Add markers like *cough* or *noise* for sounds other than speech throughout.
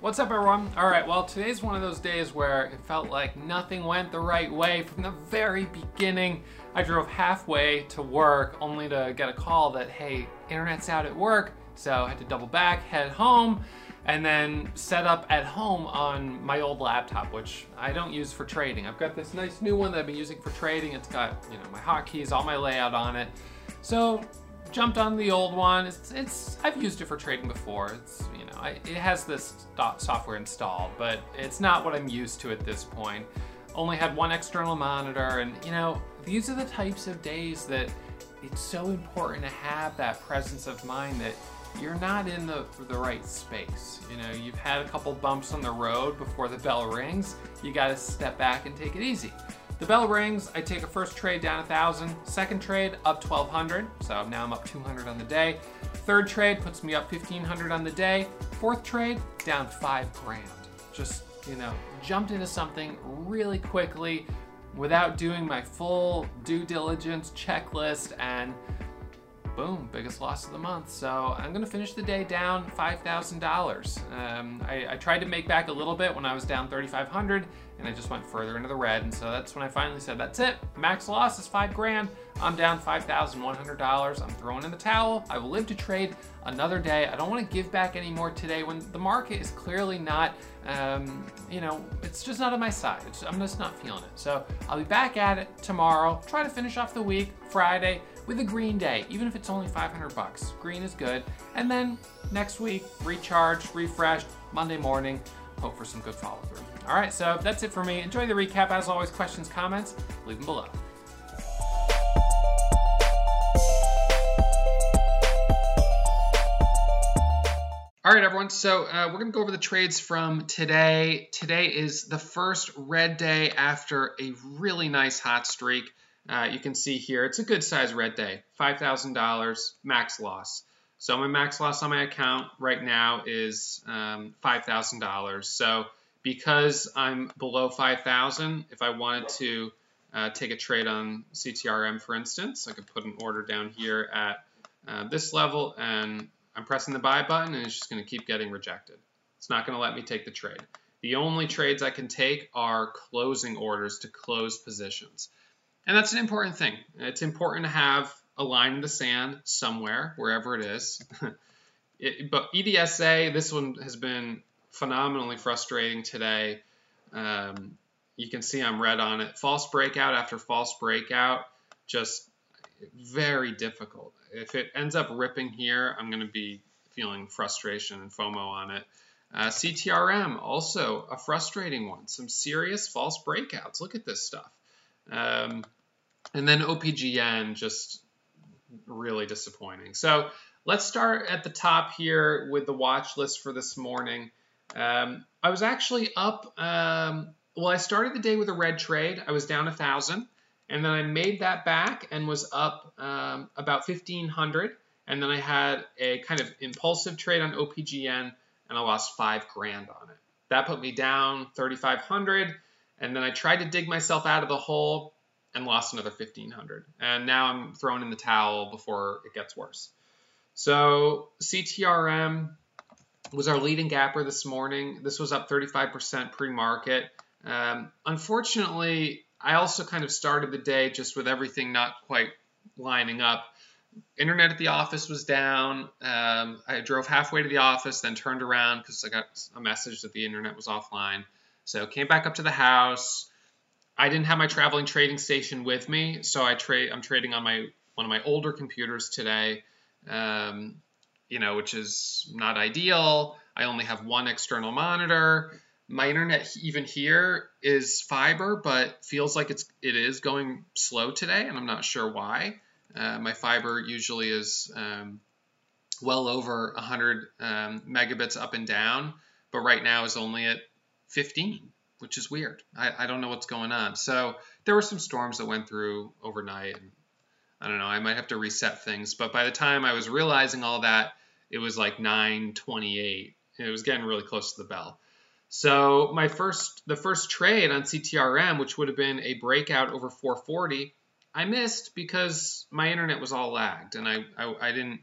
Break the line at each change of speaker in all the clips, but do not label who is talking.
What's up everyone? Alright, well today's one of those days where it felt like nothing went the right way from the very beginning. I drove halfway to work only to get a call that, hey, internet's out at work, so I had to double back, head home, and then set up at home on my old laptop, which I don't use for trading. I've got this nice new one that I've been using for trading. It's got, you know, my hotkeys, all my layout on it. So jumped on the old one. It's, it's I've used it for trading before. It's you know I, it has this software installed, but it's not what I'm used to at this point. Only had one external monitor, and you know these are the types of days that it's so important to have that presence of mind that you're not in the, the right space. You know, you've had a couple bumps on the road before the bell rings. You got to step back and take it easy. The bell rings, I take a first trade down a 1,000, second trade up 1,200, so now I'm up 200 on the day. Third trade puts me up 1,500 on the day. Fourth trade, down five grand. Just, you know, jumped into something really quickly without doing my full due diligence checklist and boom, biggest loss of the month. So I'm gonna finish the day down $5,000. Um, I, I, tried to make back a little bit when I was down 3,500 and I just went further into the red. And so that's when I finally said, that's it. Max loss is five grand. I'm down $5,100. I'm throwing in the towel. I will live to trade another day. I don't want to give back anymore today when the market is clearly not, um, you know, it's just not on my side. It's, I'm just not feeling it. So I'll be back at it tomorrow. Try to finish off the week Friday with a green day, even if it's only 500 bucks. Green is good. And then next week, recharge, refreshed, Monday morning, hope for some good follow through. All right, so that's it for me. Enjoy the recap. As always, questions, comments, leave them below. All right, everyone. So uh, we're going to go over the trades from today. Today is the first red day after a really nice hot streak. Uh, you can see here, it's a good size red day, $5,000 max loss. So my max loss on my account right now is um, $5,000. So because I'm below 5,000, if I wanted to uh, take a trade on CTRM, for instance, I could put an order down here at uh, this level and I'm pressing the buy button and it's just going to keep getting rejected. It's not going to let me take the trade. The only trades I can take are closing orders to close positions. And that's an important thing. It's important to have a line in the sand somewhere, wherever it is. *laughs* it, but EDSA, this one has been phenomenally frustrating today. Um, you can see I'm red on it. False breakout after false breakout, just very difficult. If it ends up ripping here, I'm going to be feeling frustration and FOMO on it. Uh, CTRM, also a frustrating one. Some serious false breakouts. Look at this stuff. Um, and then OPGN, just really disappointing. So let's start at the top here with the watch list for this morning. Um, I was actually up. Um, well, I started the day with a red trade. I was down a thousand, and then I made that back and was up um, about fifteen hundred. And then I had a kind of impulsive trade on OPGN, and I lost five grand on it. That put me down thirty five hundred. And then I tried to dig myself out of the hole and lost another fifteen hundred. And now I'm throwing in the towel before it gets worse. So CTRM was our leading gapper this morning. This was up 35% pre-market. Um, unfortunately, I also kind of started the day just with everything not quite lining up. Internet at the office was down. Um, I drove halfway to the office, then turned around because I got a message that the internet was offline. So came back up to the house. I didn't have my traveling trading station with me, so I trade. I'm trading on my one of my older computers today. Um, you know, which is not ideal. I only have one external monitor. My internet even here is fiber, but feels like it's it is going slow today, and I'm not sure why. Uh, my fiber usually is um, well over 100 um, megabits up and down, but right now is only at 15, which is weird. I, I don't know what's going on. So there were some storms that went through overnight, and I don't know. I might have to reset things. But by the time I was realizing all that, it was like 9:28. It was getting really close to the bell. So my first, the first trade on CTRM, which would have been a breakout over 440, I missed because my internet was all lagged, and I, I, I didn't,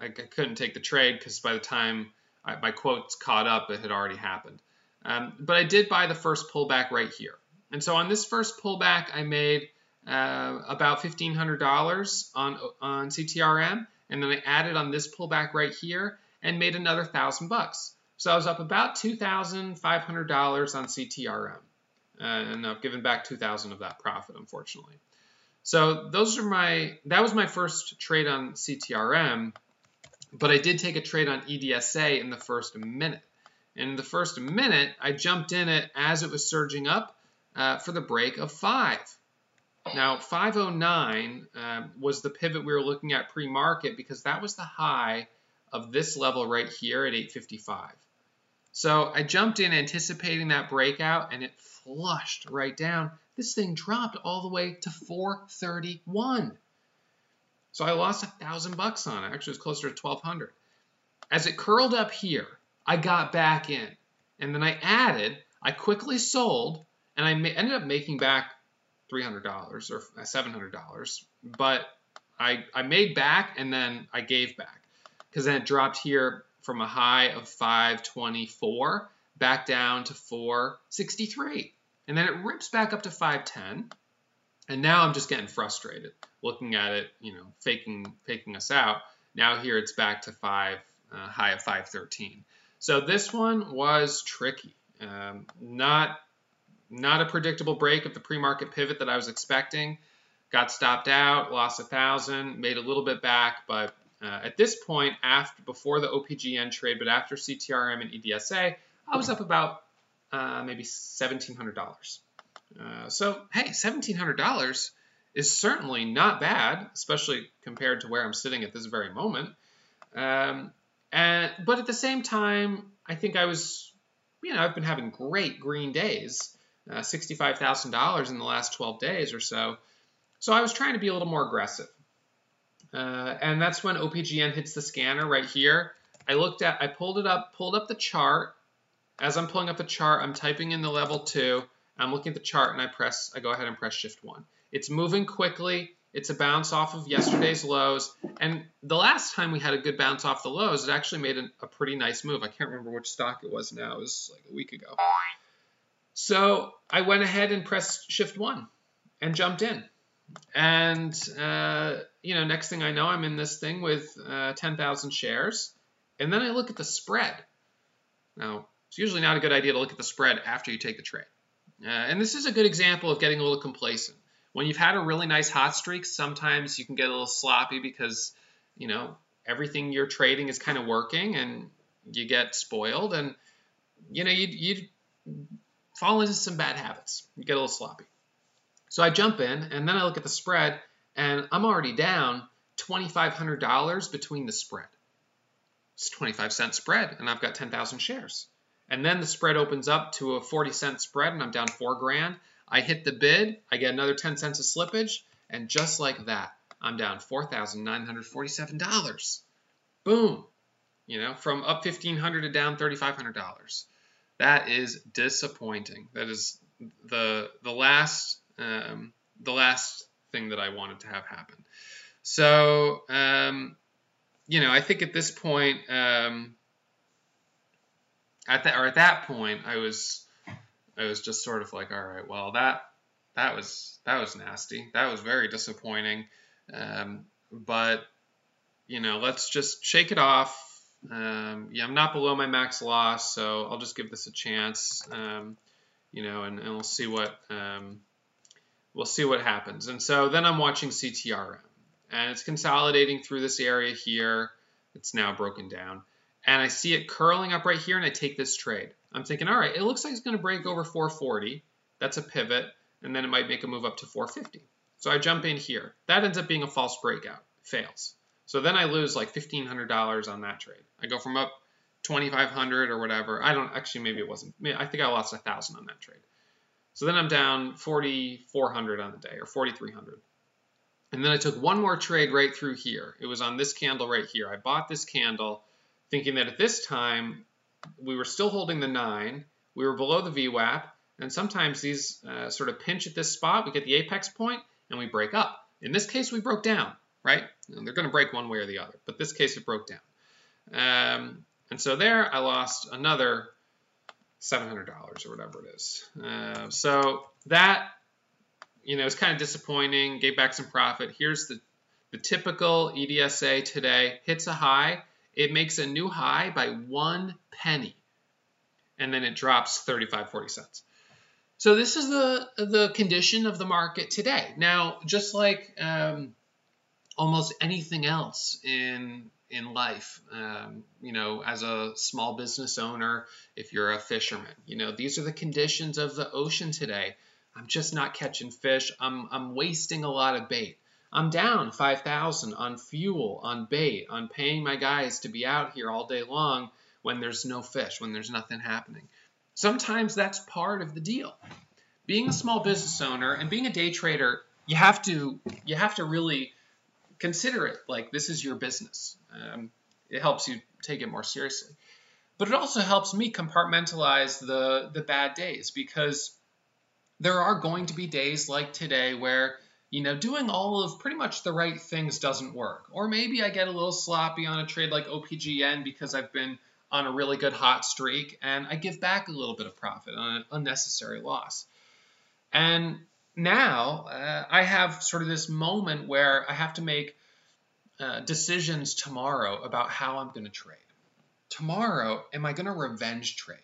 I, I couldn't take the trade because by the time I, my quotes caught up, it had already happened. Um, but I did buy the first pullback right here. And so on this first pullback, I made uh, about $1,500 on, on CTRM. And then I added on this pullback right here and made another thousand bucks. So I was up about $2,500 on CTRM. Uh, and I've given back 2000 of that profit, unfortunately. So those are my, that was my first trade on CTRM, but I did take a trade on EDSA in the first minute. In the first minute, I jumped in it as it was surging up uh, for the break of 5. Now, 509 uh, was the pivot we were looking at pre-market because that was the high of this level right here at 855. So I jumped in anticipating that breakout and it flushed right down. This thing dropped all the way to 431. So I lost a thousand bucks on it. Actually, it was closer to 1200. As it curled up here, I got back in. And then I added, I quickly sold, and I ended up making back $300 or $700. But I, I made back and then I gave back because then it dropped here from a high of 524 back down to 463. And then it rips back up to 510. And now I'm just getting frustrated looking at it, you know, faking faking us out. Now here it's back to 5 uh, high of 513. So this one was tricky. Um, not not a predictable break of the pre-market pivot that I was expecting. Got stopped out, lost a thousand, made a little bit back, but uh, at this point, after before the OPGN trade, but after CTRM and EDSA, I was up about uh, maybe $1,700. Uh, so, hey, $1,700 is certainly not bad, especially compared to where I'm sitting at this very moment. Um, and, but at the same time, I think I was, you know, I've been having great green days uh, $65,000 in the last 12 days or so. So I was trying to be a little more aggressive. Uh, and that's when OPGN hits the scanner right here. I looked at, I pulled it up, pulled up the chart. As I'm pulling up the chart, I'm typing in the level two. I'm looking at the chart and I press, I go ahead and press shift one. It's moving quickly. It's a bounce off of yesterday's lows. And the last time we had a good bounce off the lows, it actually made a, a pretty nice move. I can't remember which stock it was now. It was like a week ago. So I went ahead and pressed shift one and jumped in. And, uh, you know, next thing I know, I'm in this thing with uh, 10,000 shares. And then I look at the spread. Now, it's usually not a good idea to look at the spread after you take the trade. Uh, and this is a good example of getting a little complacent. When you've had a really nice hot streak, sometimes you can get a little sloppy because, you know, everything you're trading is kind of working and you get spoiled. And, you know, you, you fall into some bad habits. You get a little sloppy. So I jump in and then I look at the spread and I'm already down $2,500 between the spread. It's 25 cent spread and I've got 10,000 shares. And then the spread opens up to a 40 cent spread and I'm down four grand. I hit the bid, I get another 10 cents of slippage, and just like that, I'm down $4,947. Boom. You know, from up 1500 to down $3,500. That is disappointing. That is the the last um, the last thing that I wanted to have happen. So um, you know, I think at this point, um, at that or at that point, I was I was just sort of like, all right, well that that was that was nasty. That was very disappointing. Um, but you know, let's just shake it off um, yeah, I'm not below my max loss, so I'll just give this a chance. Um, you know, and, and, we'll see what um, we'll see what happens. And so then I'm watching CTRM, and it's consolidating through this area here. It's now broken down, and I see it curling up right here, and I take this trade. I'm thinking, all right, it looks like it's going to break over 440. That's a pivot, and then it might make a move up to 450. So I jump in here. That ends up being a false breakout. Fails. So then I lose like $1,500 on that trade. I go from up 2,500 or whatever. I don't actually, maybe it wasn't. I think I lost a thousand on that trade. So then I'm down 4,400 on the day or 4,300. And then I took one more trade right through here. It was on this candle right here. I bought this candle thinking that at this time we were still holding the nine. We were below the VWAP. And sometimes these uh, sort of pinch at this spot. We get the apex point and we break up. In this case, we broke down right? And they're going to break one way or the other, but this case it broke down. Um, And so there I lost another $700 or whatever it is. Uh, so that, you know, is kind of disappointing. Gave back some profit. Here's the, the typical EDSA today. Hits a high. It makes a new high by one penny. And then it drops 35, 40 cents. So this is the, the condition of the market today. Now, just like um, almost anything else in in life. Um, you know, as a small business owner, if you're a fisherman, you know, these are the conditions of the ocean today. I'm just not catching fish. I'm, I'm wasting a lot of bait. I'm down 5,000 on fuel, on bait, on paying my guys to be out here all day long when there's no fish, when there's nothing happening. Sometimes that's part of the deal. Being a small business owner and being a day trader, you have to you have to really consider it like this is your business. Um, it helps you take it more seriously. But it also helps me compartmentalize the, the bad days because there are going to be days like today where, you know, doing all of pretty much the right things doesn't work. Or maybe I get a little sloppy on a trade like OPGN because I've been on a really good hot streak and I give back a little bit of profit on an unnecessary loss. And now uh, I have sort of this moment where I have to make uh, decisions tomorrow about how I'm going to trade. Tomorrow, am I going to revenge trade?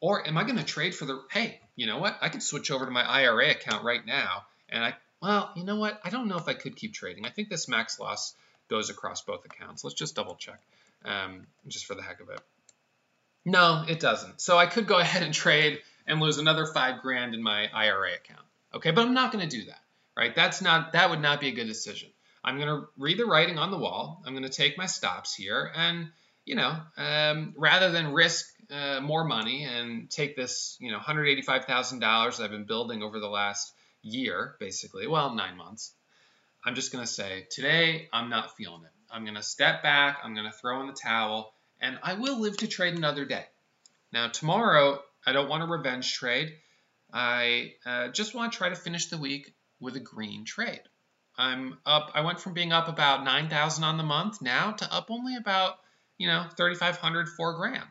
Or am I going to trade for the, hey, you know what? I could switch over to my IRA account right now. And I, well, you know what? I don't know if I could keep trading. I think this max loss goes across both accounts. Let's just double check um, just for the heck of it. No, it doesn't. So I could go *laughs* ahead and trade and lose another five grand in my IRA account. Okay, but I'm not going to do that, right? That's not that would not be a good decision. I'm going to read the writing on the wall. I'm going to take my stops here, and you know, um, rather than risk uh, more money and take this, you know, $185,000 I've been building over the last year, basically, well, nine months. I'm just going to say today I'm not feeling it. I'm going to step back. I'm going to throw in the towel, and I will live to trade another day. Now tomorrow I don't want a revenge trade. I uh, just want to try to finish the week with a green trade. I'm up. I went from being up about 9,000 on the month now to up only about, you know, 3,500, four grand.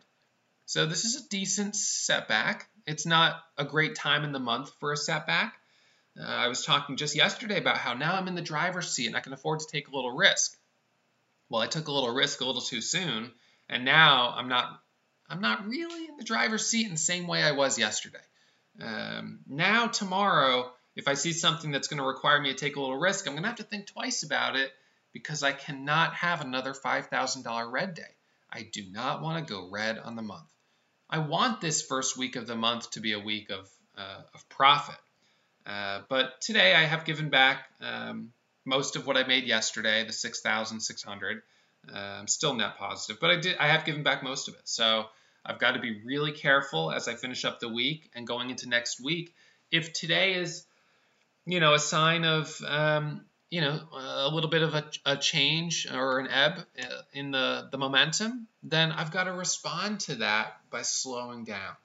So this is a decent setback. It's not a great time in the month for a setback. Uh, I was talking just yesterday about how now I'm in the driver's seat and I can afford to take a little risk. Well, I took a little risk a little too soon, and now I'm not. I'm not really in the driver's seat in the same way I was yesterday. Um, now, tomorrow, if I see something that's going to require me to take a little risk, I'm going to have to think twice about it because I cannot have another $5,000 red day. I do not want to go red on the month. I want this first week of the month to be a week of, uh, of profit. Uh, but today I have given back um, most of what I made yesterday, the 6,600. Uh, I'm still net positive, but I did I have given back most of it. So I've got to be really careful as I finish up the week and going into next week. If today is, you know, a sign of, um, you know, a little bit of a, a, change or an ebb uh, in the, the momentum, then I've got to respond to that by slowing down.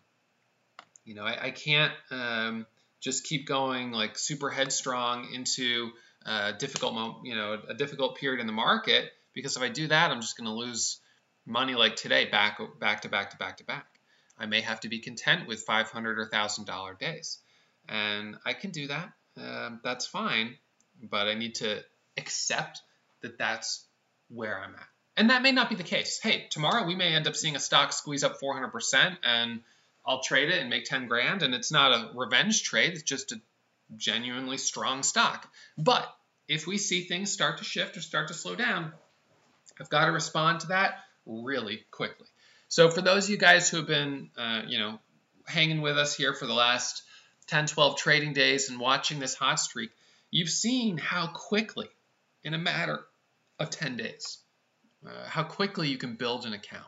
You know, I, I can't um, just keep going like super headstrong into a difficult, you know, a difficult period in the market because if I do that, I'm just going to lose money like today back back to back to back to back. I may have to be content with 500 or thousand dollar days, and I can do that. Um, that's fine, but I need to accept that that's where I'm at. And that may not be the case. Hey, tomorrow we may end up seeing a stock squeeze up 400%, and I'll trade it and make 10 grand, and it's not a revenge trade. It's just a genuinely strong stock. But if we see things start to shift or start to slow down, I've got to respond to that really quickly. So for those of you guys who have been, uh, you know, hanging with us here for the last 10, 12 trading days and watching this hot streak, you've seen how quickly, in a matter of 10 days, uh, how quickly you can build an account.